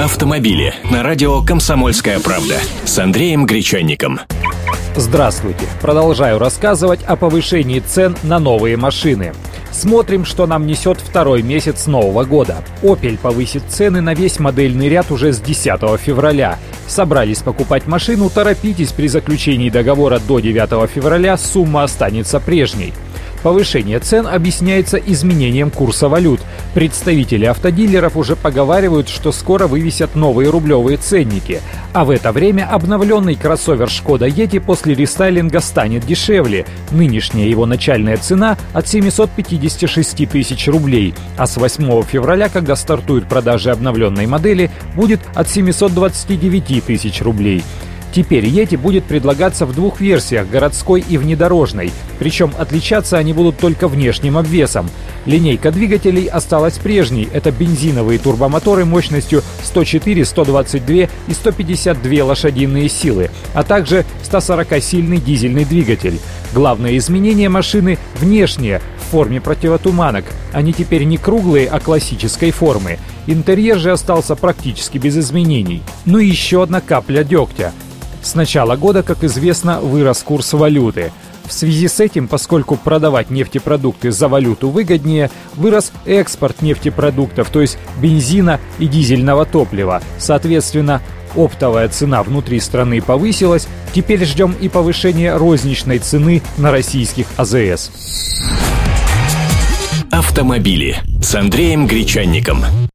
Автомобили на радио «Комсомольская правда» с Андреем Гречанником. Здравствуйте. Продолжаю рассказывать о повышении цен на новые машины. Смотрим, что нам несет второй месяц Нового года. Opel повысит цены на весь модельный ряд уже с 10 февраля. Собрались покупать машину, торопитесь, при заключении договора до 9 февраля сумма останется прежней. Повышение цен объясняется изменением курса валют. Представители автодилеров уже поговаривают, что скоро вывесят новые рублевые ценники. А в это время обновленный кроссовер Шкода Ети после рестайлинга станет дешевле. Нынешняя его начальная цена от 756 тысяч рублей. А с 8 февраля, когда стартуют продажи обновленной модели, будет от 729 тысяч рублей. Теперь Yeti будет предлагаться в двух версиях – городской и внедорожной. Причем отличаться они будут только внешним обвесом. Линейка двигателей осталась прежней. Это бензиновые турбомоторы мощностью 104, 122 и 152 лошадиные силы, а также 140-сильный дизельный двигатель. Главное изменение машины – внешнее, в форме противотуманок. Они теперь не круглые, а классической формы. Интерьер же остался практически без изменений. Ну и еще одна капля дегтя – с начала года, как известно, вырос курс валюты. В связи с этим, поскольку продавать нефтепродукты за валюту выгоднее, вырос экспорт нефтепродуктов, то есть бензина и дизельного топлива. Соответственно, оптовая цена внутри страны повысилась. Теперь ждем и повышения розничной цены на российских АЗС. Автомобили с Андреем Гречанником.